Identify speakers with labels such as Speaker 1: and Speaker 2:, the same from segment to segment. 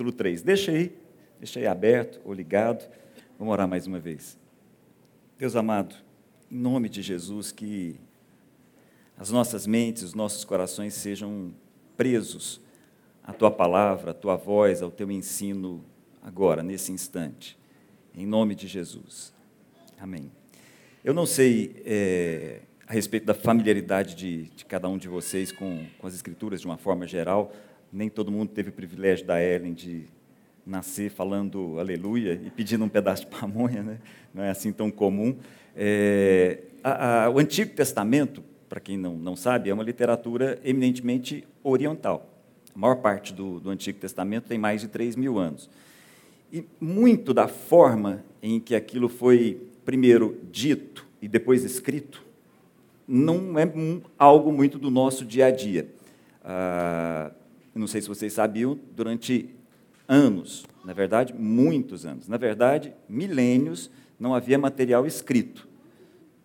Speaker 1: capítulo 3. Deixa aí, deixa aí aberto ou ligado. Vamos orar mais uma vez. Deus amado, em nome de Jesus, que as nossas mentes, os nossos corações sejam presos à tua palavra, à tua voz, ao teu ensino agora, nesse instante. Em nome de Jesus. Amém. Eu não sei é, a respeito da familiaridade de, de, cada um de vocês com, com as Escrituras de uma forma geral. Nem todo mundo teve o privilégio da Ellen de nascer falando aleluia e pedindo um pedaço de pamonha, né? não é assim tão comum. É, a, a, o Antigo Testamento, para quem não, não sabe, é uma literatura eminentemente oriental. A maior parte do, do Antigo Testamento tem mais de 3 mil anos. E muito da forma em que aquilo foi primeiro dito e depois escrito, não é algo muito do nosso dia a dia. Ah, não sei se vocês sabiam, durante anos, na verdade, muitos anos, na verdade, milênios, não havia material escrito.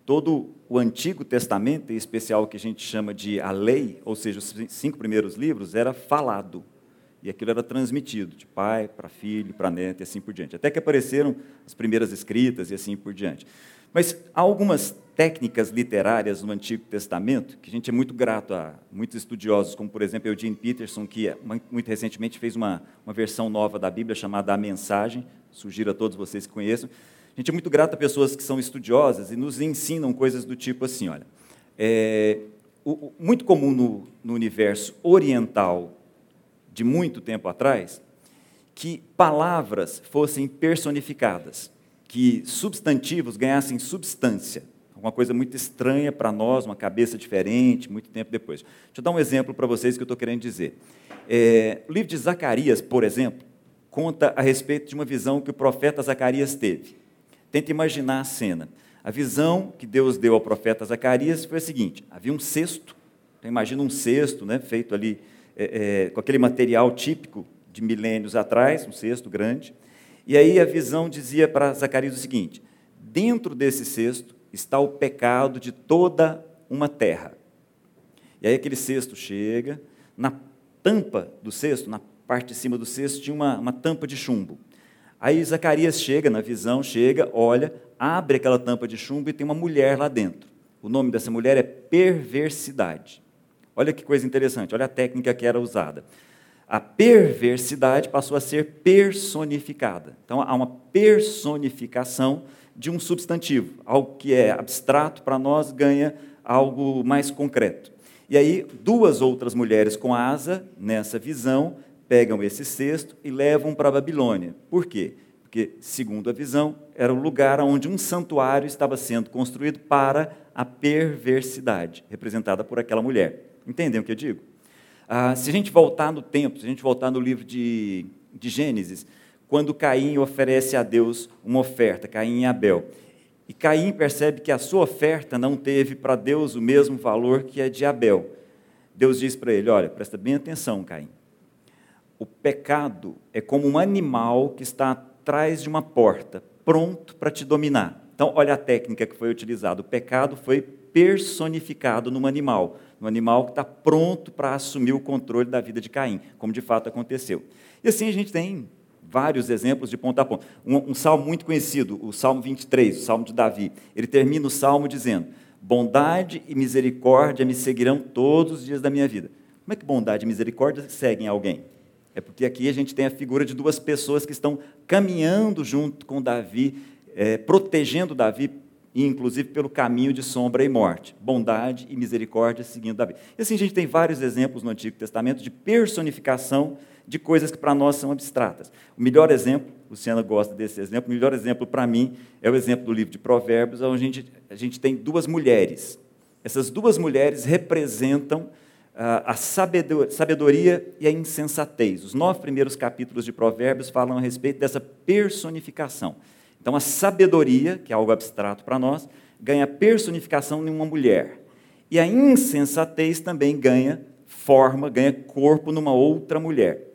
Speaker 1: Todo o Antigo Testamento, em especial o que a gente chama de a lei, ou seja, os cinco primeiros livros, era falado. E aquilo era transmitido de pai para filho, para neto e assim por diante. Até que apareceram as primeiras escritas e assim por diante. Mas há algumas técnicas literárias no Antigo Testamento que a gente é muito grato a muitos estudiosos, como por exemplo Eugene Peterson, que muito recentemente fez uma, uma versão nova da Bíblia chamada A Mensagem. Sugiro a todos vocês que conheçam. A gente é muito grato a pessoas que são estudiosas e nos ensinam coisas do tipo assim: olha, é, o, muito comum no, no universo oriental de muito tempo atrás, que palavras fossem personificadas, que substantivos ganhassem substância. Uma coisa muito estranha para nós, uma cabeça diferente, muito tempo depois. Deixa eu dar um exemplo para vocês que eu estou querendo dizer. É, o livro de Zacarias, por exemplo, conta a respeito de uma visão que o profeta Zacarias teve. Tenta imaginar a cena. A visão que Deus deu ao profeta Zacarias foi a seguinte: havia um cesto, então imagina um cesto, né, feito ali é, é, com aquele material típico de milênios atrás, um cesto grande. E aí a visão dizia para Zacarias o seguinte: dentro desse cesto está o pecado de toda uma terra. E aí aquele cesto chega, na tampa do cesto, na parte de cima do cesto, tinha uma, uma tampa de chumbo. Aí Zacarias chega, na visão, chega, olha, abre aquela tampa de chumbo e tem uma mulher lá dentro. O nome dessa mulher é perversidade. Olha que coisa interessante, olha a técnica que era usada. A perversidade passou a ser personificada. Então, há uma personificação de um substantivo. Algo que é abstrato para nós ganha algo mais concreto. E aí, duas outras mulheres com asa, nessa visão, pegam esse cesto e levam para a Babilônia. Por quê? Porque, segundo a visão, era o lugar onde um santuário estava sendo construído para a perversidade, representada por aquela mulher. Entendem o que eu digo? Ah, se a gente voltar no tempo, se a gente voltar no livro de, de Gênesis, quando Caim oferece a Deus uma oferta, Caim e Abel, e Caim percebe que a sua oferta não teve para Deus o mesmo valor que a de Abel. Deus diz para ele: Olha, presta bem atenção, Caim. O pecado é como um animal que está atrás de uma porta, pronto para te dominar. Então, olha a técnica que foi utilizada. O pecado foi personificado num animal no animal que está pronto para assumir o controle da vida de Caim, como de fato aconteceu. E assim a gente tem vários exemplos de ponta a ponta. Um, um, salmo muito conhecido, o Salmo 23, o Salmo de Davi. Ele termina o salmo dizendo: Bondade e misericórdia me seguirão todos os dias da minha vida. Como é que bondade e misericórdia seguem alguém? É porque aqui a gente tem a figura de duas pessoas que estão caminhando junto com Davi, é, protegendo Davi e inclusive pelo caminho de sombra e morte, bondade e misericórdia seguindo Davi. E assim a gente tem vários exemplos no Antigo Testamento de personificação de coisas que para nós são abstratas. O melhor exemplo, Luciana gosta desse exemplo, o melhor exemplo para mim é o exemplo do livro de Provérbios, onde a gente, a gente tem duas mulheres. Essas duas mulheres representam ah, a sabedoria e a insensatez. Os nove primeiros capítulos de Provérbios falam a respeito dessa personificação. Então, a sabedoria, que é algo abstrato para nós, ganha personificação em uma mulher. E a insensatez também ganha forma, ganha corpo numa outra mulher.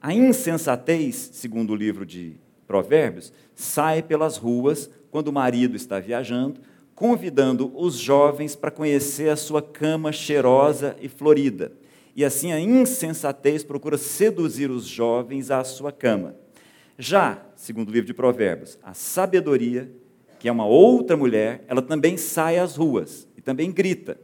Speaker 1: A insensatez, segundo o livro de Provérbios, sai pelas ruas quando o marido está viajando, convidando os jovens para conhecer a sua cama cheirosa e florida. e assim a insensatez procura seduzir os jovens à sua cama. Já, segundo o livro de Provérbios, a sabedoria, que é uma outra mulher, ela também sai às ruas e também grita.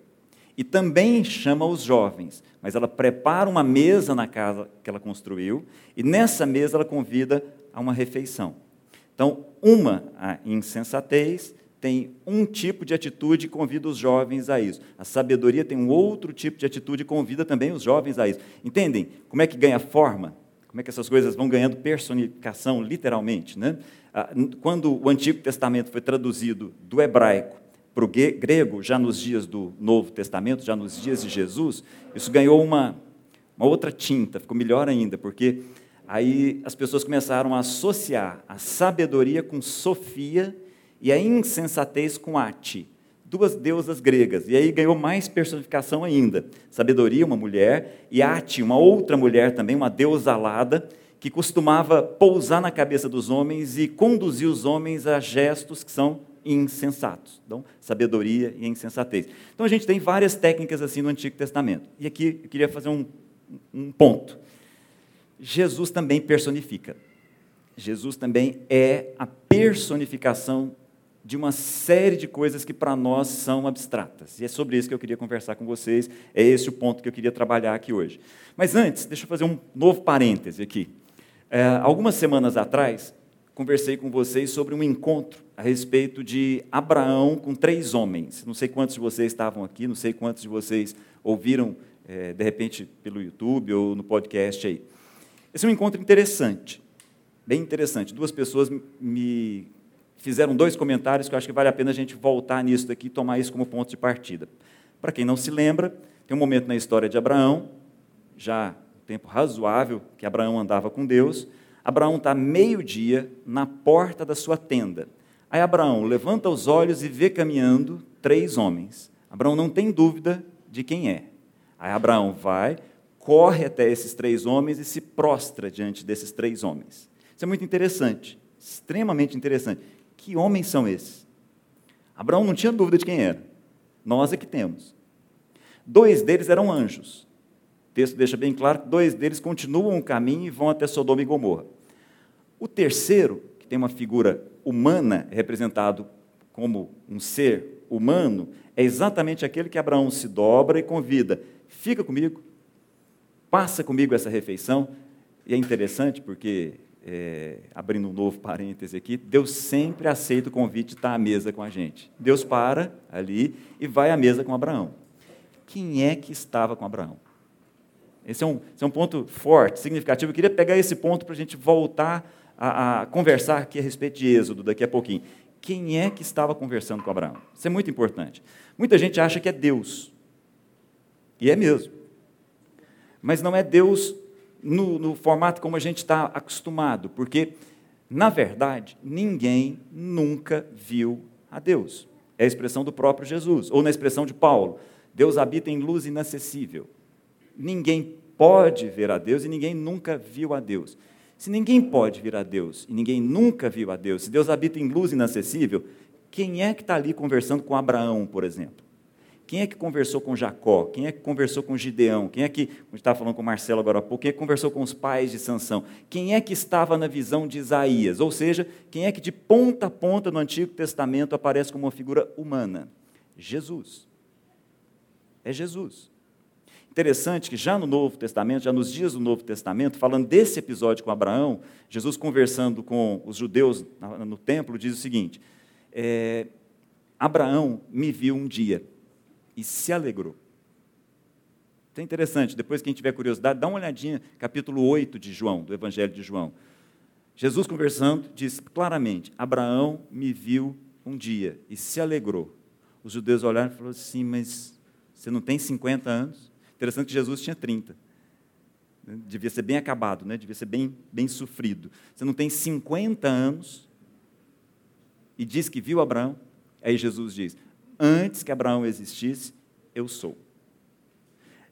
Speaker 1: E também chama os jovens, mas ela prepara uma mesa na casa que ela construiu, e nessa mesa ela convida a uma refeição. Então, uma, a insensatez, tem um tipo de atitude e convida os jovens a isso. A sabedoria tem um outro tipo de atitude e convida também os jovens a isso. Entendem como é que ganha forma? Como é que essas coisas vão ganhando personificação, literalmente? Né? Ah, quando o Antigo Testamento foi traduzido do hebraico para o grego, já nos dias do Novo Testamento, já nos dias de Jesus, isso ganhou uma, uma outra tinta, ficou melhor ainda, porque aí as pessoas começaram a associar a sabedoria com Sofia e a insensatez com Ati, duas deusas gregas. E aí ganhou mais personificação ainda. Sabedoria, uma mulher, e Ati, uma outra mulher também, uma deusa alada, que costumava pousar na cabeça dos homens e conduzir os homens a gestos que são insensatos. Então, sabedoria e insensatez. Então, a gente tem várias técnicas assim no Antigo Testamento. E aqui eu queria fazer um, um ponto. Jesus também personifica. Jesus também é a personificação de uma série de coisas que para nós são abstratas. E é sobre isso que eu queria conversar com vocês, é esse o ponto que eu queria trabalhar aqui hoje. Mas antes, deixa eu fazer um novo parêntese aqui. É, algumas semanas atrás, conversei com vocês sobre um encontro a respeito de Abraão com três homens. Não sei quantos de vocês estavam aqui, não sei quantos de vocês ouviram, é, de repente, pelo YouTube ou no podcast aí. Esse é um encontro interessante, bem interessante. Duas pessoas me fizeram dois comentários que eu acho que vale a pena a gente voltar nisso daqui e tomar isso como ponto de partida. Para quem não se lembra, tem um momento na história de Abraão, já um tempo razoável que Abraão andava com Deus. Abraão está meio-dia na porta da sua tenda. Aí Abraão levanta os olhos e vê caminhando três homens. Abraão não tem dúvida de quem é. Aí Abraão vai, corre até esses três homens e se prostra diante desses três homens. Isso é muito interessante, extremamente interessante. Que homens são esses? Abraão não tinha dúvida de quem era. Nós é que temos. Dois deles eram anjos. O texto deixa bem claro que dois deles continuam o caminho e vão até Sodoma e Gomorra. O terceiro, que tem uma figura humana, representado como um ser humano, é exatamente aquele que Abraão se dobra e convida: fica comigo, passa comigo essa refeição. E é interessante porque é, abrindo um novo parêntese aqui, Deus sempre aceita o convite de estar à mesa com a gente. Deus para ali e vai à mesa com Abraão. Quem é que estava com Abraão? Esse é um, esse é um ponto forte, significativo. Eu queria pegar esse ponto para a gente voltar a, a conversar aqui a respeito de Êxodo daqui a pouquinho. Quem é que estava conversando com Abraão? Isso é muito importante. Muita gente acha que é Deus. E é mesmo. Mas não é Deus no, no formato como a gente está acostumado, porque, na verdade, ninguém nunca viu a Deus. É a expressão do próprio Jesus, ou na expressão de Paulo: Deus habita em luz inacessível. Ninguém pode ver a Deus e ninguém nunca viu a Deus. Se ninguém pode vir a Deus e ninguém nunca viu a Deus, se Deus habita em luz inacessível, quem é que está ali conversando com Abraão, por exemplo? Quem é que conversou com Jacó? Quem é que conversou com Gideão? Quem é que, gente estava falando com o Marcelo agora há pouco, quem é que conversou com os pais de Sansão? Quem é que estava na visão de Isaías? Ou seja, quem é que de ponta a ponta no Antigo Testamento aparece como uma figura humana? Jesus. É Jesus. Interessante que já no Novo Testamento, já nos dias do Novo Testamento, falando desse episódio com Abraão, Jesus conversando com os judeus no templo, diz o seguinte: é, Abraão me viu um dia e se alegrou. Isso é interessante, depois quem tiver curiosidade, dá uma olhadinha, capítulo 8 de João, do Evangelho de João. Jesus conversando, diz claramente: Abraão me viu um dia e se alegrou. Os judeus olharam e falaram assim: Mas você não tem 50 anos? Interessante que Jesus tinha 30. Devia ser bem acabado, né? devia ser bem, bem sofrido. Você não tem 50 anos e diz que viu Abraão? Aí Jesus diz: antes que Abraão existisse, eu sou.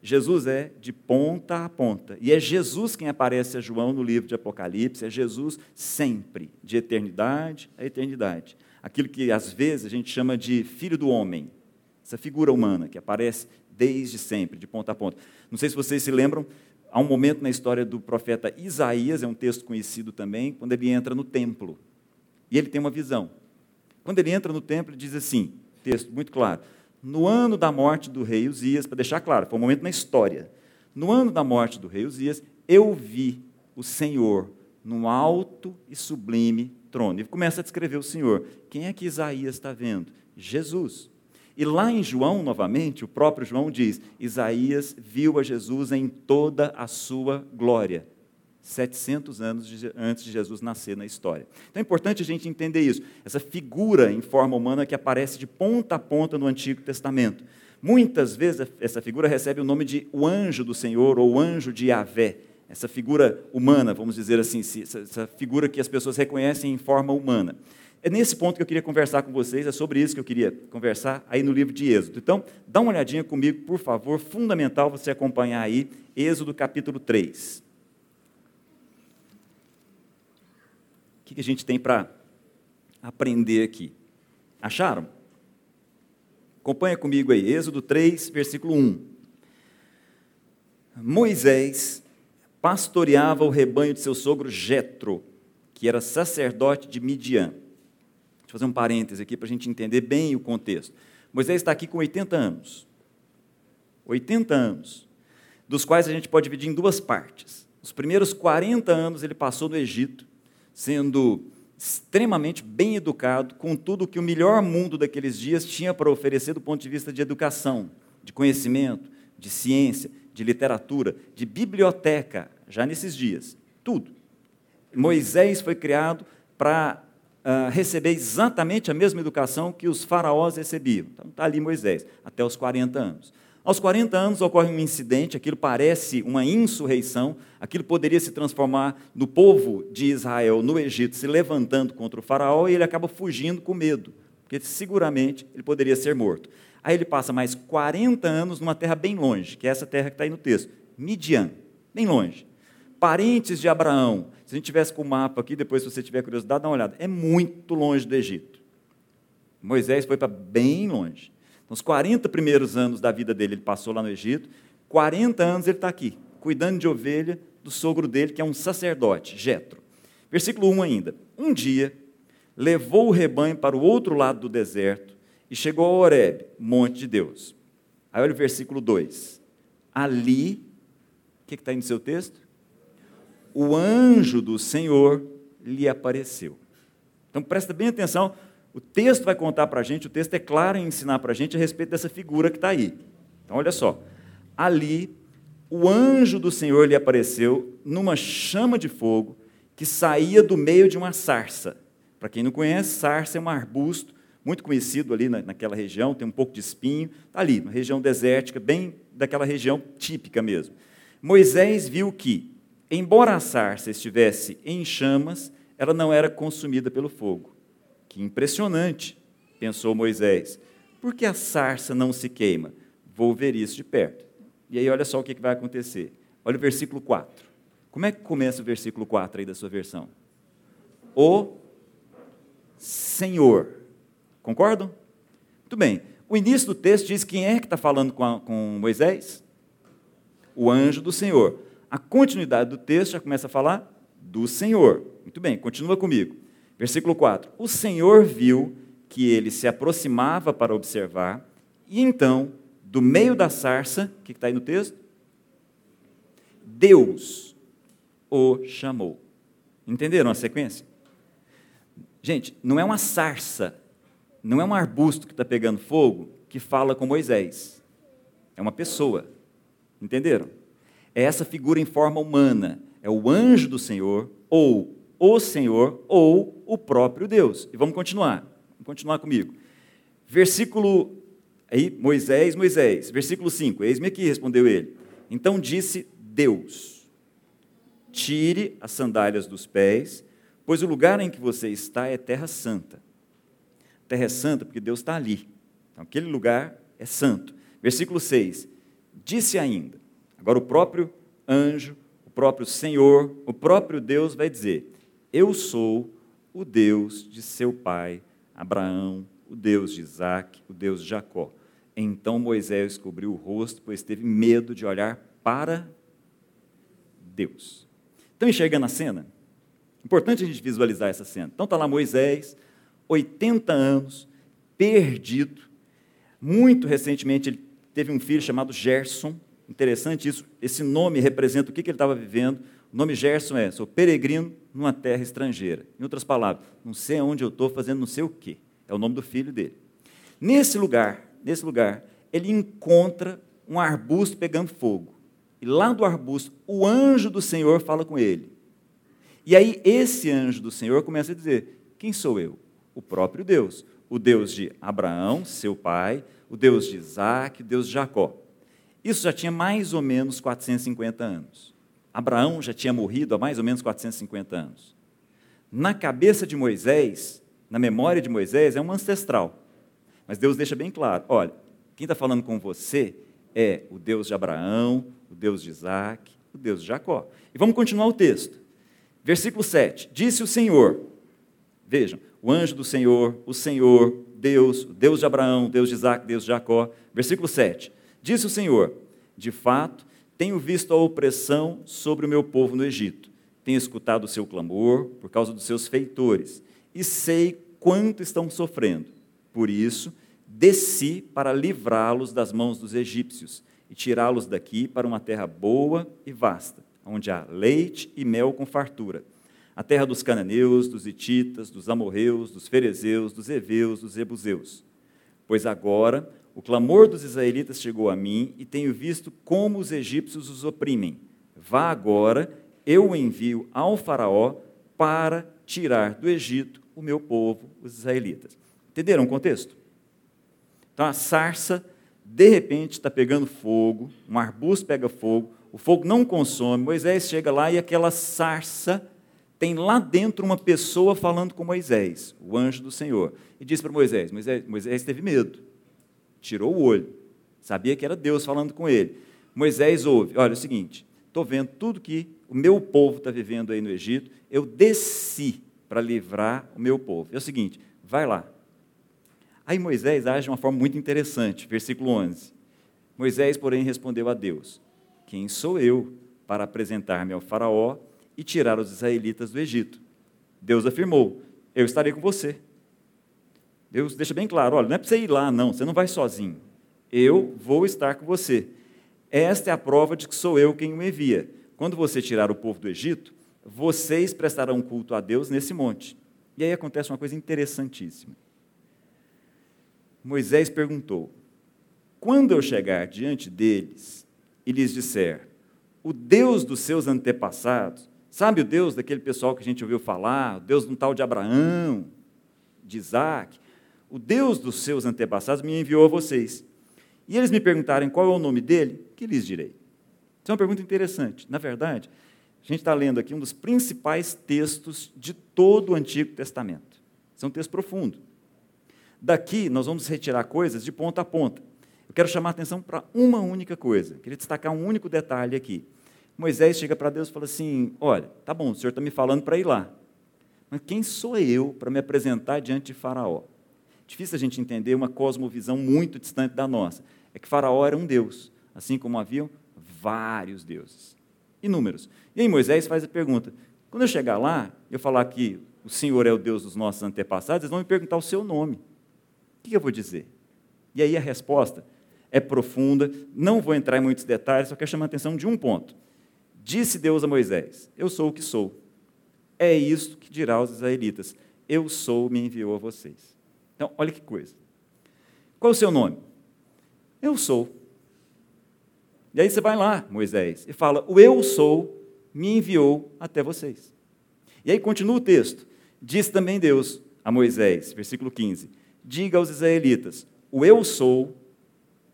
Speaker 1: Jesus é de ponta a ponta. E é Jesus quem aparece a João no livro de Apocalipse, é Jesus sempre, de eternidade a eternidade. Aquilo que às vezes a gente chama de filho do homem, essa figura humana que aparece desde sempre, de ponta a ponta. Não sei se vocês se lembram, há um momento na história do profeta Isaías, é um texto conhecido também, quando ele entra no templo. E ele tem uma visão. Quando ele entra no templo, ele diz assim: texto muito claro. No ano da morte do rei Uzias, para deixar claro, foi um momento na história. No ano da morte do rei Uzias, eu vi o Senhor num alto e sublime trono. E começa a descrever o Senhor. Quem é que Isaías está vendo? Jesus. E lá em João, novamente, o próprio João diz: Isaías viu a Jesus em toda a sua glória. 700 anos antes de Jesus nascer na história. Então é importante a gente entender isso. Essa figura em forma humana que aparece de ponta a ponta no Antigo Testamento. Muitas vezes essa figura recebe o nome de o anjo do Senhor ou o anjo de Yahvé. Essa figura humana, vamos dizer assim, essa figura que as pessoas reconhecem em forma humana. É nesse ponto que eu queria conversar com vocês, é sobre isso que eu queria conversar aí no livro de Êxodo. Então, dá uma olhadinha comigo, por favor, fundamental você acompanhar aí Êxodo capítulo 3. Que a gente tem para aprender aqui? Acharam? Acompanha comigo aí, Êxodo 3, versículo 1. Moisés pastoreava o rebanho de seu sogro Jetro, que era sacerdote de Midian fazer um parêntese aqui para a gente entender bem o contexto. Moisés está aqui com 80 anos. 80 anos, dos quais a gente pode dividir em duas partes. Os primeiros 40 anos ele passou no Egito, sendo extremamente bem educado, com tudo que o melhor mundo daqueles dias tinha para oferecer do ponto de vista de educação, de conhecimento, de ciência, de literatura, de biblioteca, já nesses dias. Tudo. Moisés foi criado para uh, receber exatamente a mesma educação que os faraós recebiam. Então está ali Moisés, até os 40 anos. Aos 40 anos ocorre um incidente, aquilo parece uma insurreição, aquilo poderia se transformar no povo de Israel no Egito se levantando contra o faraó e ele acaba fugindo com medo, porque seguramente ele poderia ser morto. Aí ele passa mais 40 anos numa terra bem longe, que é essa terra que está aí no texto, Midian, bem longe. Parentes de Abraão, se a gente tivesse com o mapa aqui, depois, se você tiver curiosidade, dá uma olhada. É muito longe do Egito. Moisés foi para bem longe. Então, os 40 primeiros anos da vida dele, ele passou lá no Egito. 40 anos ele está aqui, cuidando de ovelha do sogro dele, que é um sacerdote, Jetro. Versículo 1 ainda. Um dia, levou o rebanho para o outro lado do deserto e chegou a Horeb, monte de Deus. Aí olha o versículo 2. Ali, o que está aí no seu texto? o anjo do Senhor lhe apareceu. Então presta bem atenção, o texto vai contar para a gente, o texto é claro em ensinar para a gente a respeito dessa figura que está aí. Então olha só, ali o anjo do Senhor lhe apareceu numa chama de fogo que saía do meio de uma sarça. Para quem não conhece, sarça é um arbusto muito conhecido ali naquela região, tem um pouco de espinho, está ali, uma região desértica, bem daquela região típica mesmo. Moisés viu que Embora a sarça estivesse em chamas, ela não era consumida pelo fogo. Que impressionante, pensou Moisés. Por que a sarça não se queima? Vou ver isso de perto. E aí, olha só o que vai acontecer. Olha o versículo 4. Como é que começa o versículo 4 aí da sua versão? O Senhor. Concordam? Muito bem. O início do texto diz quem é que está falando com, a, com Moisés? O anjo do Senhor. A continuidade do texto já começa a falar do Senhor. Muito bem, continua comigo. Versículo 4. O Senhor viu que ele se aproximava para observar, e então, do meio da sarça, o que está aí no texto? Deus o chamou. Entenderam a sequência? Gente, não é uma sarça, não é um arbusto que está pegando fogo que fala com Moisés. É uma pessoa. Entenderam? é essa figura em forma humana. É o anjo do Senhor, ou o Senhor, ou o próprio Deus. E vamos continuar. Vamos continuar comigo. Versículo. Aí, Moisés, Moisés. Versículo 5. Eis-me aqui, respondeu ele. Então disse Deus: Tire as sandálias dos pés, pois o lugar em que você está é terra santa. Terra é santa porque Deus está ali. Então, aquele lugar é santo. Versículo 6. Disse ainda: Agora, o próprio anjo, o próprio Senhor, o próprio Deus vai dizer: Eu sou o Deus de seu pai Abraão, o Deus de Isaac, o Deus de Jacó. Então Moisés cobriu o rosto, pois teve medo de olhar para Deus. Estão enxergando a cena? Importante a gente visualizar essa cena. Então está lá Moisés, 80 anos, perdido. Muito recentemente ele teve um filho chamado Gerson. Interessante isso. Esse nome representa o que, que ele estava vivendo. O nome Gerson é: sou peregrino numa terra estrangeira. Em outras palavras, não sei onde eu estou fazendo não sei o quê. É o nome do filho dele. Nesse lugar, nesse lugar, ele encontra um arbusto pegando fogo. E lá do arbusto, o anjo do Senhor fala com ele. E aí esse anjo do Senhor começa a dizer: Quem sou eu? O próprio Deus. O Deus de Abraão, seu pai, o Deus de Isaac, o Deus de Jacó. Isso já tinha mais ou menos 450 anos. Abraão já tinha morrido há mais ou menos 450 anos. Na cabeça de Moisés, na memória de Moisés, é um ancestral. Mas Deus deixa bem claro: olha, quem está falando com você é o Deus de Abraão, o Deus de Isaac, o Deus de Jacó. E vamos continuar o texto. Versículo 7. Disse o Senhor, vejam, o anjo do Senhor, o Senhor, Deus, o Deus de Abraão, Deus de Isaac, Deus de Jacó. Versículo 7. Disse o Senhor, de fato, tenho visto a opressão sobre o meu povo no Egito. Tenho escutado o seu clamor por causa dos seus feitores e sei quanto estão sofrendo. Por isso, desci para livrá-los das mãos dos egípcios e tirá-los daqui para uma terra boa e vasta, onde há leite e mel com fartura. A terra dos cananeus, dos ititas, dos amorreus, dos ferezeus, dos heveus, dos ebuseus. Pois agora o clamor dos israelitas chegou a mim e tenho visto como os egípcios os oprimem. Vá agora, eu o envio ao Faraó para tirar do Egito o meu povo, os israelitas. Entenderam o contexto? Então a sarça de repente está pegando fogo, um arbusto pega fogo, o fogo não consome, Moisés chega lá e aquela sarça tem lá dentro uma pessoa falando com Moisés, o anjo do Senhor, e diz para Moisés, Moisés, Moisés teve medo, tirou o olho, sabia que era Deus falando com ele. Moisés ouve, olha é o seguinte, estou vendo tudo que o meu povo está vivendo aí no Egito, eu desci para livrar o meu povo. É o seguinte, vai lá, Aí Moisés age de uma forma muito interessante, versículo 11. Moisés, porém, respondeu a Deus: Quem sou eu para apresentar-me ao Faraó e tirar os israelitas do Egito? Deus afirmou: Eu estarei com você. Deus deixa bem claro: olha, não é para você ir lá, não, você não vai sozinho. Eu vou estar com você. Esta é a prova de que sou eu quem o envia. Quando você tirar o povo do Egito, vocês prestarão culto a Deus nesse monte. E aí acontece uma coisa interessantíssima. Moisés perguntou: Quando eu chegar diante deles e lhes disser, o Deus dos seus antepassados, sabe o Deus daquele pessoal que a gente ouviu falar, o Deus de um tal de Abraão, de Isaac, o Deus dos seus antepassados me enviou a vocês. E eles me perguntarem qual é o nome dele, que lhes direi? Isso é uma pergunta interessante. Na verdade, a gente está lendo aqui um dos principais textos de todo o Antigo Testamento. Isso é um texto profundo. Daqui nós vamos retirar coisas de ponta a ponta. Eu quero chamar a atenção para uma única coisa. Queria destacar um único detalhe aqui. Moisés chega para Deus e fala assim: Olha, tá bom, o senhor está me falando para ir lá. Mas quem sou eu para me apresentar diante de Faraó? Difícil a gente entender uma cosmovisão muito distante da nossa. É que Faraó era um deus, assim como haviam vários deuses, inúmeros. E aí Moisés faz a pergunta: quando eu chegar lá, eu falar que o Senhor é o Deus dos nossos antepassados, eles vão me perguntar o seu nome. O que eu vou dizer? E aí a resposta é profunda, não vou entrar em muitos detalhes, só quero chamar a atenção de um ponto. Disse Deus a Moisés: Eu sou o que sou. É isto que dirá aos israelitas: Eu sou, me enviou a vocês. Então, olha que coisa. Qual é o seu nome? Eu sou. E aí você vai lá, Moisés, e fala: O eu sou me enviou até vocês. E aí continua o texto. Diz também Deus a Moisés, versículo 15: diga aos israelitas: o eu sou,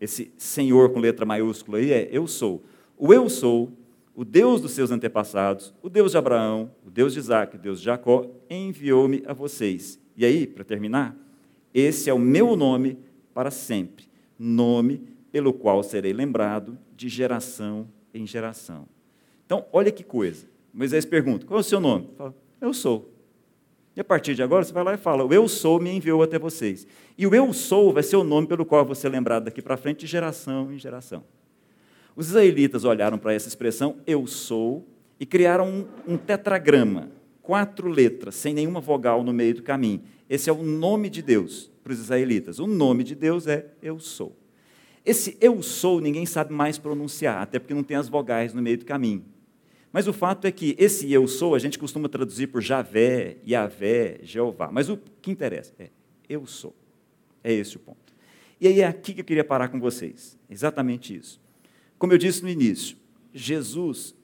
Speaker 1: esse Senhor com letra maiúscula aí é eu sou. O eu sou, o Deus dos seus antepassados, o Deus de Abraão, o Deus de Isaac, o Deus de Jacó, enviou-me a vocês. E aí, para terminar, esse é o meu nome para sempre, nome pelo qual serei lembrado de geração em geração. Então, olha que coisa. Moisés pergunta: qual é o seu nome? Fala, eu sou. E a partir de agora, você vai lá e fala: O eu sou me enviou até vocês. E o eu sou vai ser o nome pelo qual você lembrado daqui para frente, de geração em geração. Os israelitas olharam para essa expressão, eu sou, e criaram um, um tetragrama, quatro letras, sem nenhuma vogal no meio do caminho. Esse é o nome de Deus para os israelitas. O nome de Deus é eu sou. Esse eu sou ninguém sabe mais pronunciar, até porque não tem as vogais no meio do caminho. Mas o fato é que esse eu sou a gente costuma traduzir por Javé, Yahvé, Jeová. Mas o que interessa é eu sou. É esse o ponto. E aí é aqui que eu queria parar com vocês. Exatamente isso. Como eu disse no início, Jesus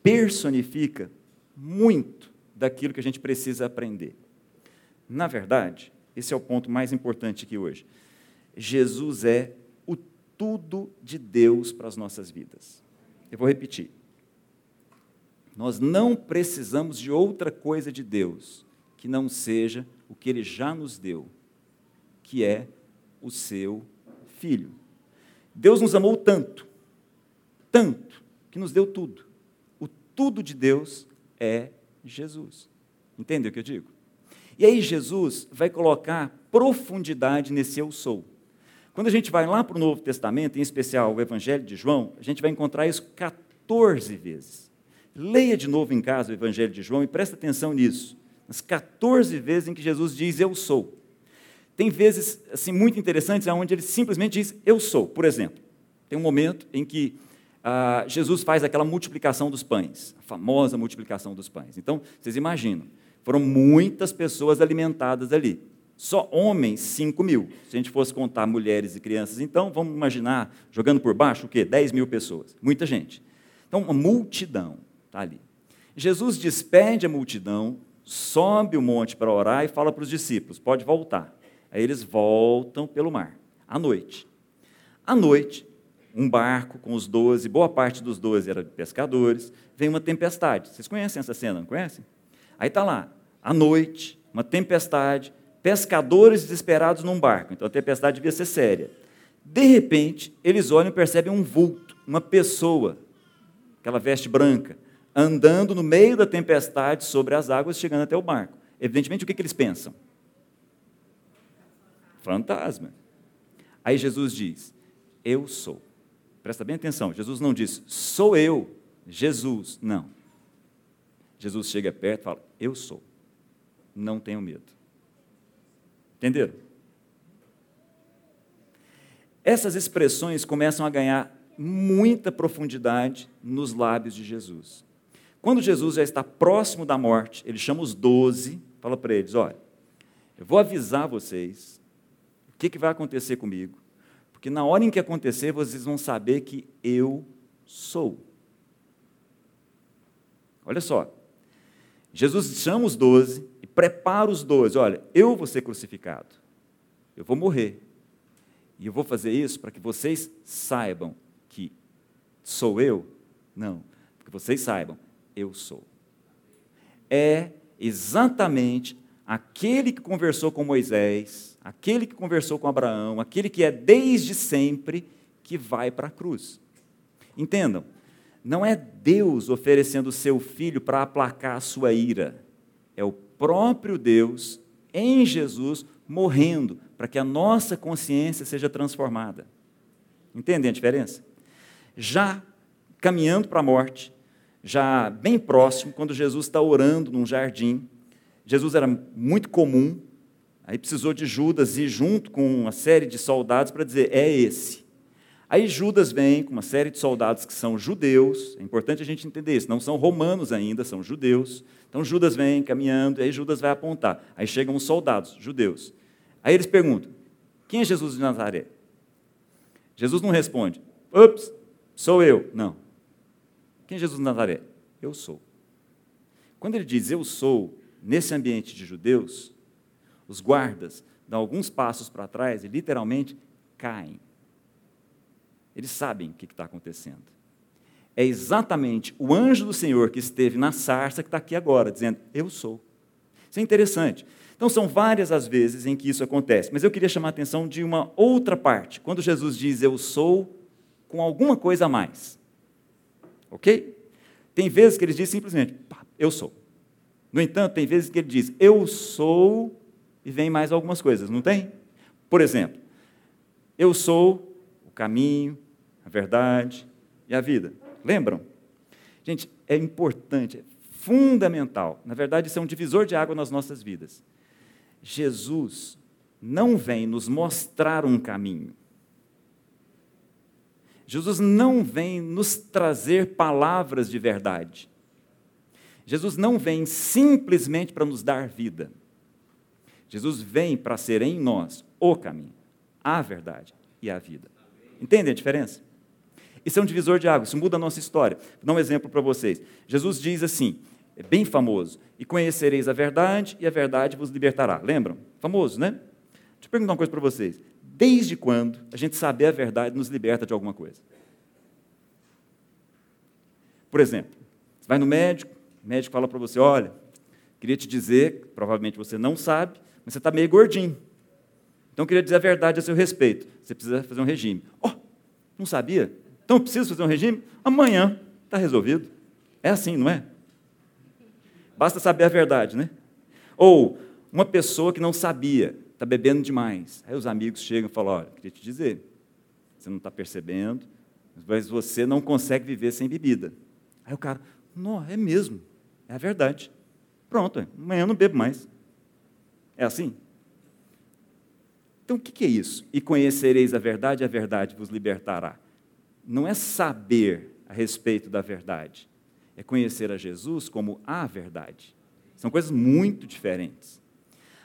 Speaker 1: personifica muito daquilo que a gente precisa aprender. Na verdade, esse é o ponto mais importante aqui hoje. Jesus é o tudo de Deus para as nossas vidas. Eu vou repetir. Nós não precisamos de outra coisa de Deus que não seja o que Ele já nos deu, que é o seu Filho. Deus nos amou tanto, tanto, que nos deu tudo. O tudo de Deus é Jesus. Entendeu o que eu digo? E aí Jesus vai colocar profundidade nesse eu sou. Quando a gente vai lá para o Novo Testamento, em especial o Evangelho de João, a gente vai encontrar isso 14 vezes. Leia de novo em casa o Evangelho de João e preste atenção nisso. As 14 vezes em que Jesus diz eu sou. Tem vezes assim muito interessantes onde ele simplesmente diz eu sou. Por exemplo, tem um momento em que ah, Jesus faz aquela multiplicação dos pães, a famosa multiplicação dos pães. Então, vocês imaginam, foram muitas pessoas alimentadas ali. Só homens, 5 mil. Se a gente fosse contar mulheres e crianças, então, vamos imaginar, jogando por baixo, o quê? 10 mil pessoas. Muita gente. Então, uma multidão. Está ali. Jesus despede a multidão, sobe o monte para orar e fala para os discípulos: pode voltar. Aí eles voltam pelo mar, à noite. À noite, um barco com os doze, boa parte dos doze era pescadores, vem uma tempestade. Vocês conhecem essa cena, não conhecem? Aí está lá, à noite, uma tempestade, pescadores desesperados num barco. Então a tempestade devia ser séria. De repente, eles olham e percebem um vulto, uma pessoa, aquela veste branca, andando no meio da tempestade sobre as águas, chegando até o barco. Evidentemente, o que, que eles pensam? Fantasma. Aí Jesus diz: Eu sou. Presta bem atenção, Jesus não diz, sou eu, Jesus. Não. Jesus chega perto e fala: Eu sou. Não tenho medo. Entenderam? Essas expressões começam a ganhar muita profundidade nos lábios de Jesus. Quando Jesus já está próximo da morte, ele chama os doze, fala para eles: olha, eu vou avisar vocês o que, que vai acontecer comigo, porque na hora em que acontecer, vocês vão saber que eu sou. Olha só, Jesus chama os doze prepara os doze: olha, eu vou ser crucificado, eu vou morrer, e eu vou fazer isso para que vocês saibam que sou eu? Não, porque vocês saibam eu sou. É exatamente aquele que conversou com Moisés, aquele que conversou com Abraão, aquele que é desde sempre que vai para a cruz. Entendam, não é Deus oferecendo o seu filho para aplacar a sua ira, é o próprio Deus em Jesus morrendo para que a nossa consciência seja transformada. Entendem a diferença? Já caminhando para a morte, já bem próximo, quando Jesus está orando num jardim. Jesus era muito comum, aí precisou de Judas ir junto com uma série de soldados para dizer: é esse. Aí Judas vem com uma série de soldados que são judeus, é importante a gente entender isso, não são romanos ainda, são judeus. Então Judas vem caminhando, aí Judas vai apontar. Aí chegam os soldados, judeus. Aí eles perguntam: quem é Jesus de Nazaré? Jesus não responde: ups, sou eu. Não. Quem é Jesus de Nazaré? Eu sou. Quando ele diz eu sou, nesse ambiente de judeus, os guardas dão alguns passos para trás e literalmente caem. Eles sabem o que está acontecendo. É exatamente o anjo do Senhor que esteve na sarça que está aqui agora, dizendo: Eu sou. Isso é interessante. Então, são várias as vezes em que isso acontece, mas eu queria chamar a atenção de uma outra parte, quando Jesus diz eu sou, com alguma coisa a mais. Ok? Tem vezes que eles dizem simplesmente, eu sou. No entanto, tem vezes que ele diz: Eu sou, e vem mais algumas coisas, não tem? Por exemplo, eu sou o caminho, a verdade e a vida. Lembram? Gente, é importante, é fundamental. Na verdade, isso é um divisor de água nas nossas vidas. Jesus não vem nos mostrar um caminho. Jesus não vem nos trazer palavras de verdade. Jesus não vem simplesmente para nos dar vida. Jesus vem para ser em nós o caminho, a verdade e a vida. Entende a diferença? Isso é um divisor de águas, isso muda a nossa história. Vou dar um exemplo para vocês. Jesus diz assim, é bem famoso: E conhecereis a verdade, e a verdade vos libertará. Lembram? Famoso, né? Deixa eu perguntar uma coisa para vocês. Desde quando a gente saber a verdade nos liberta de alguma coisa? Por exemplo, você vai no médico, o médico fala para você: olha, queria te dizer, provavelmente você não sabe, mas você está meio gordinho. Então eu queria dizer a verdade a seu respeito. Você precisa fazer um regime. Oh, não sabia? Então preciso fazer um regime? Amanhã está resolvido. É assim, não é? Basta saber a verdade, né? Ou uma pessoa que não sabia, está bebendo demais. Aí os amigos chegam e falam: olha, queria te dizer, você não está percebendo, mas você não consegue viver sem bebida. Aí o cara, não, é mesmo, é a verdade. Pronto, amanhã eu não bebo mais. É assim? Então o que é isso? E conhecereis a verdade, a verdade vos libertará. Não é saber a respeito da verdade, é conhecer a Jesus como a verdade. São coisas muito diferentes.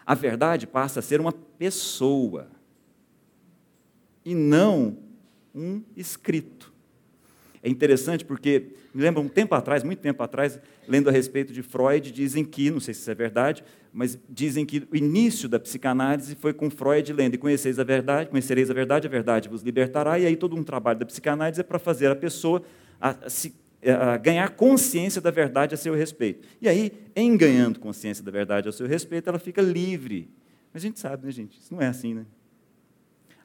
Speaker 1: A verdade passa a ser uma pessoa e não um escrito. É interessante porque, me lembra um tempo atrás, muito tempo atrás, lendo a respeito de Freud, dizem que, não sei se isso é verdade, mas dizem que o início da psicanálise foi com Freud lendo e conhecereis a verdade, conhecereis a verdade, a verdade vos libertará, e aí todo um trabalho da psicanálise é para fazer a pessoa a, se, a ganhar consciência da verdade a seu respeito. E aí, em ganhando consciência da verdade a seu respeito, ela fica livre. Mas a gente sabe, né, gente? Isso não é assim, né?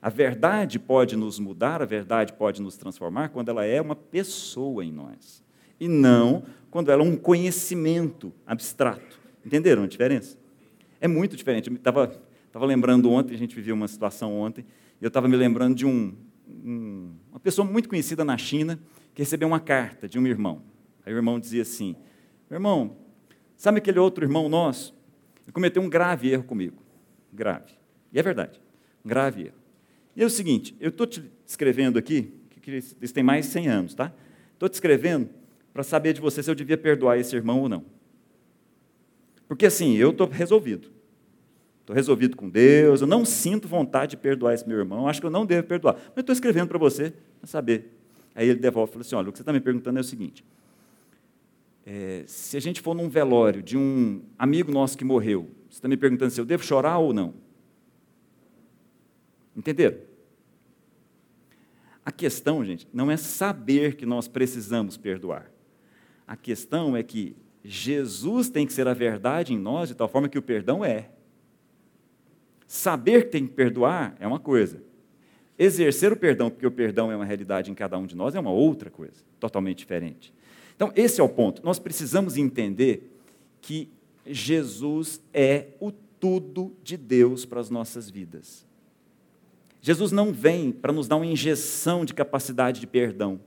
Speaker 1: A verdade pode nos mudar, a verdade pode nos transformar quando ela é uma pessoa em nós, e não quando ela é um conhecimento abstrato. Entenderam a diferença? É muito diferente. Eu estava lembrando ontem, a gente viveu uma situação ontem, e eu estava me lembrando de um, um, uma pessoa muito conhecida na China que recebeu uma carta de um irmão. Aí o irmão dizia assim: Meu irmão, sabe aquele outro irmão nosso? Ele cometeu um grave erro comigo. Grave. E é verdade, um grave erro. E é o seguinte, eu estou te escrevendo aqui, que isso tem mais de 100 anos, tá? Estou te escrevendo para saber de você se eu devia perdoar esse irmão ou não. Porque assim, eu estou resolvido. Estou resolvido com Deus, eu não sinto vontade de perdoar esse meu irmão, acho que eu não devo perdoar. Mas eu estou escrevendo para você, para saber. Aí ele devolve e fala assim: olha, o que você está me perguntando é o seguinte. É, se a gente for num velório de um amigo nosso que morreu, você está me perguntando se eu devo chorar ou não? Entenderam? A questão, gente, não é saber que nós precisamos perdoar. A questão é que Jesus tem que ser a verdade em nós de tal forma que o perdão é. Saber que tem que perdoar é uma coisa. Exercer o perdão, porque o perdão é uma realidade em cada um de nós, é uma outra coisa, totalmente diferente. Então, esse é o ponto. Nós precisamos entender que Jesus é o tudo de Deus para as nossas vidas. Jesus não vem para nos dar uma injeção de capacidade de perdão.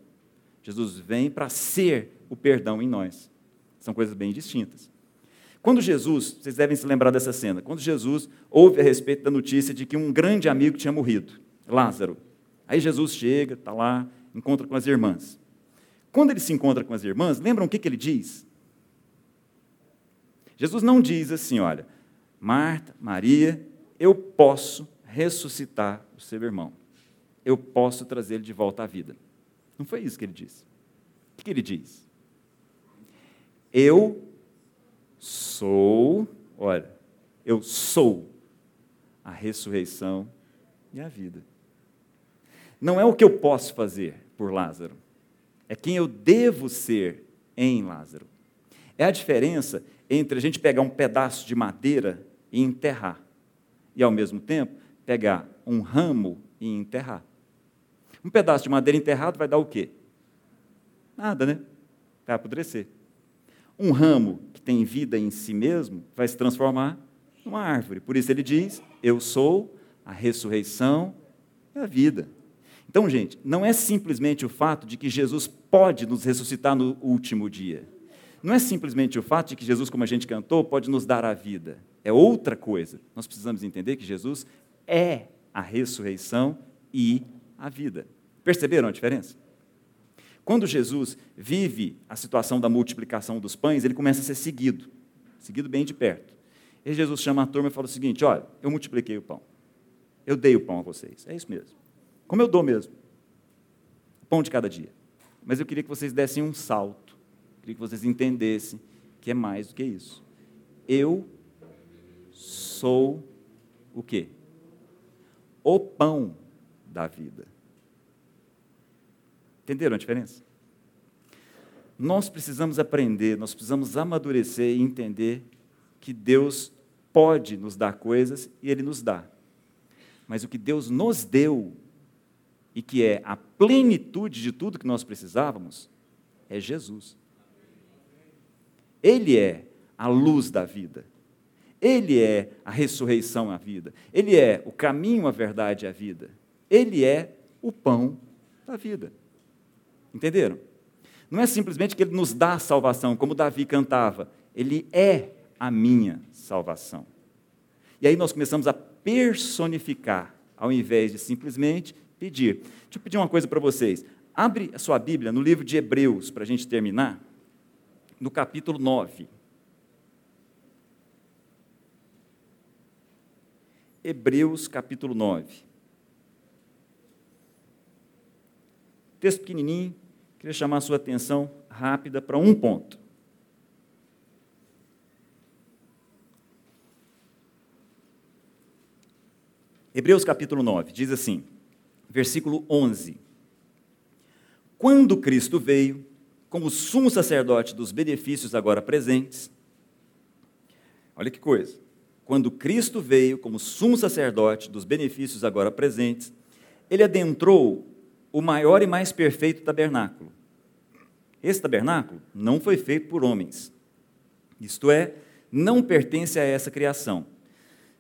Speaker 1: Jesus vem para ser o perdão em nós. São coisas bem distintas. Quando Jesus, vocês devem se lembrar dessa cena, quando Jesus ouve a respeito da notícia de que um grande amigo tinha morrido, Lázaro. Aí Jesus chega, está lá, encontra com as irmãs. Quando ele se encontra com as irmãs, lembram o que, que ele diz? Jesus não diz assim, olha, Marta, Maria, eu posso ressuscitar o seu irmão. Eu posso trazer ele de volta à vida. Não foi isso que ele disse. O que ele diz? Eu sou, olha, eu sou a ressurreição e a vida. Não é o que eu posso fazer por Lázaro, é quem eu devo ser em Lázaro. É a diferença entre a gente pegar um pedaço de madeira e enterrar, e ao mesmo tempo pegar um ramo e enterrar. Um pedaço de madeira enterrado vai dar o quê? Nada, né? Vai apodrecer. Um ramo que tem vida em si mesmo vai se transformar numa árvore. Por isso ele diz: Eu sou a ressurreição e a vida. Então, gente, não é simplesmente o fato de que Jesus pode nos ressuscitar no último dia. Não é simplesmente o fato de que Jesus, como a gente cantou, pode nos dar a vida. É outra coisa. Nós precisamos entender que Jesus é a ressurreição e a vida. Perceberam a diferença? Quando Jesus vive a situação da multiplicação dos pães, ele começa a ser seguido, seguido bem de perto. E Jesus chama a turma e fala o seguinte: olha, eu multipliquei o pão. Eu dei o pão a vocês. É isso mesmo. Como eu dou mesmo. Pão de cada dia. Mas eu queria que vocês dessem um salto. Queria que vocês entendessem que é mais do que isso. Eu sou o quê? O pão da vida. Entenderam a diferença? Nós precisamos aprender, nós precisamos amadurecer e entender que Deus pode nos dar coisas e Ele nos dá. Mas o que Deus nos deu e que é a plenitude de tudo que nós precisávamos, é Jesus. Ele é a luz da vida. Ele é a ressurreição à vida. Ele é o caminho, a verdade e a vida. Ele é o pão da vida. Entenderam? Não é simplesmente que ele nos dá a salvação, como Davi cantava. Ele é a minha salvação. E aí nós começamos a personificar, ao invés de simplesmente pedir. Deixa eu pedir uma coisa para vocês. Abre a sua Bíblia no livro de Hebreus, para a gente terminar, no capítulo 9. Hebreus, capítulo 9. Texto pequenininho, queria chamar a sua atenção rápida para um ponto. Hebreus capítulo 9 diz assim: versículo 11. Quando Cristo veio, como sumo sacerdote dos benefícios agora presentes, olha que coisa. Quando Cristo veio como sumo sacerdote dos benefícios agora presentes, ele adentrou o maior e mais perfeito tabernáculo. Esse tabernáculo não foi feito por homens, isto é, não pertence a essa criação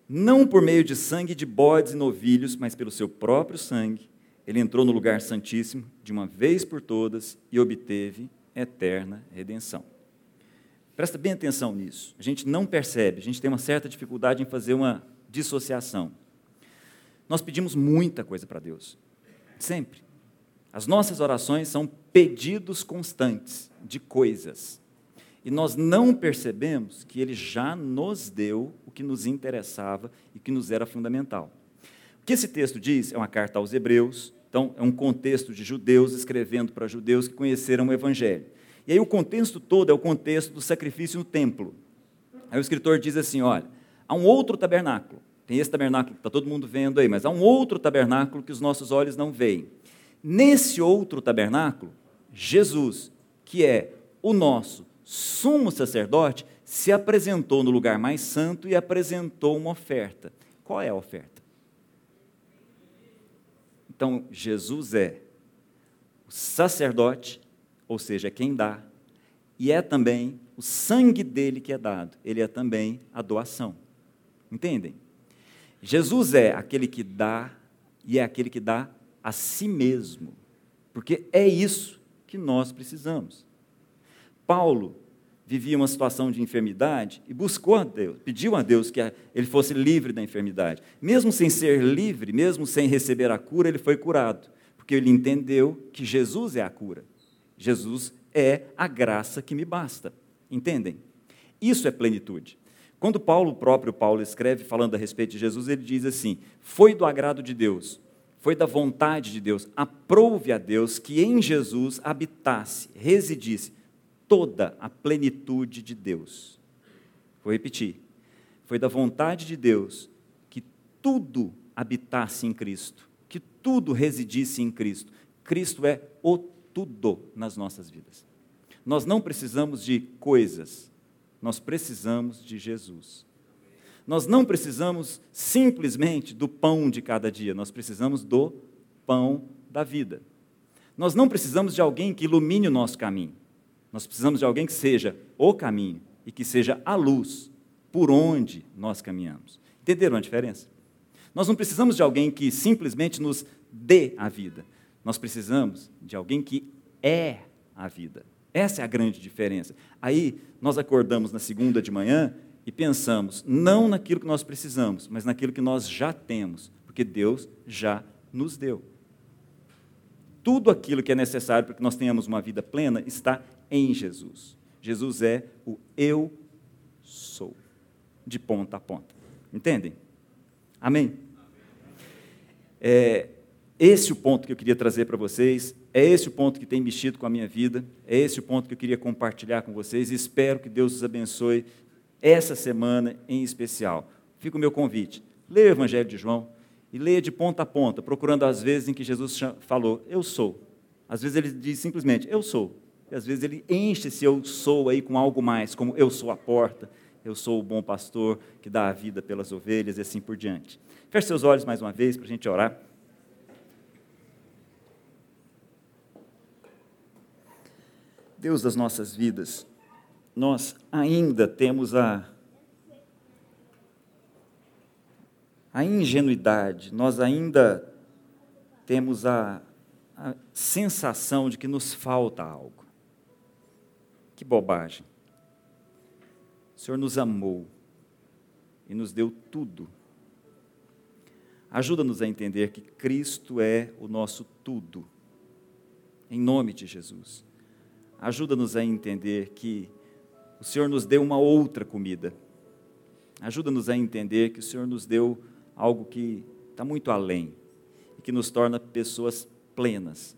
Speaker 1: não por meio de sangue de bodes e novilhos, mas pelo seu próprio sangue, ele entrou no lugar santíssimo de uma vez por todas e obteve eterna redenção. Presta bem atenção nisso. A gente não percebe, a gente tem uma certa dificuldade em fazer uma dissociação. Nós pedimos muita coisa para Deus, sempre. As nossas orações são pedidos constantes de coisas e nós não percebemos que ele já nos deu o que nos interessava e que nos era fundamental. O que esse texto diz é uma carta aos Hebreus, então é um contexto de judeus escrevendo para judeus que conheceram o Evangelho. E aí o contexto todo é o contexto do sacrifício no templo. Aí o escritor diz assim: olha, há um outro tabernáculo. Tem esse tabernáculo que está todo mundo vendo aí, mas há um outro tabernáculo que os nossos olhos não veem. Nesse outro tabernáculo, Jesus, que é o nosso sumo sacerdote, se apresentou no lugar mais santo e apresentou uma oferta. Qual é a oferta? Então, Jesus é o sacerdote, ou seja, quem dá, e é também o sangue dele que é dado, ele é também a doação. Entendem? Jesus é aquele que dá e é aquele que dá a si mesmo, porque é isso que nós precisamos. Paulo vivia uma situação de enfermidade e buscou a Deus, pediu a Deus que ele fosse livre da enfermidade. Mesmo sem ser livre, mesmo sem receber a cura, ele foi curado, porque ele entendeu que Jesus é a cura. Jesus é a graça que me basta. Entendem? Isso é plenitude. Quando Paulo, o próprio Paulo, escreve falando a respeito de Jesus, ele diz assim: Foi do agrado de Deus, foi da vontade de Deus, aprove a Deus que em Jesus habitasse, residisse toda a plenitude de Deus. Vou repetir. Foi da vontade de Deus que tudo habitasse em Cristo, que tudo residisse em Cristo. Cristo é o tudo nas nossas vidas. Nós não precisamos de coisas, nós precisamos de Jesus. Nós não precisamos simplesmente do pão de cada dia, nós precisamos do pão da vida. Nós não precisamos de alguém que ilumine o nosso caminho. Nós precisamos de alguém que seja o caminho e que seja a luz por onde nós caminhamos. Entenderam a diferença? Nós não precisamos de alguém que simplesmente nos dê a vida. Nós precisamos de alguém que é a vida. Essa é a grande diferença. Aí nós acordamos na segunda de manhã e pensamos não naquilo que nós precisamos, mas naquilo que nós já temos, porque Deus já nos deu. Tudo aquilo que é necessário para que nós tenhamos uma vida plena está em Jesus. Jesus é o eu sou, de ponta a ponta. Entendem? Amém? É, esse o ponto que eu queria trazer para vocês, é esse o ponto que tem mexido com a minha vida, é esse o ponto que eu queria compartilhar com vocês e espero que Deus os abençoe essa semana em especial. Fica o meu convite. Leia o Evangelho de João e leia de ponta a ponta, procurando as vezes em que Jesus falou, eu sou. Às vezes ele diz simplesmente, eu sou. E às vezes ele enche esse eu sou aí com algo mais, como eu sou a porta, eu sou o bom pastor que dá a vida pelas ovelhas e assim por diante. Feche seus olhos mais uma vez para a gente orar. Deus das nossas vidas, nós ainda temos a, a ingenuidade, nós ainda temos a, a sensação de que nos falta algo. Que bobagem. O Senhor nos amou e nos deu tudo. Ajuda-nos a entender que Cristo é o nosso tudo. Em nome de Jesus. Ajuda-nos a entender que o Senhor nos deu uma outra comida. Ajuda-nos a entender que o Senhor nos deu algo que está muito além e que nos torna pessoas plenas,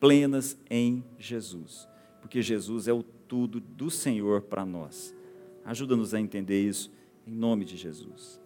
Speaker 1: plenas em Jesus, porque Jesus é o tudo do Senhor para nós. Ajuda-nos a entender isso, em nome de Jesus.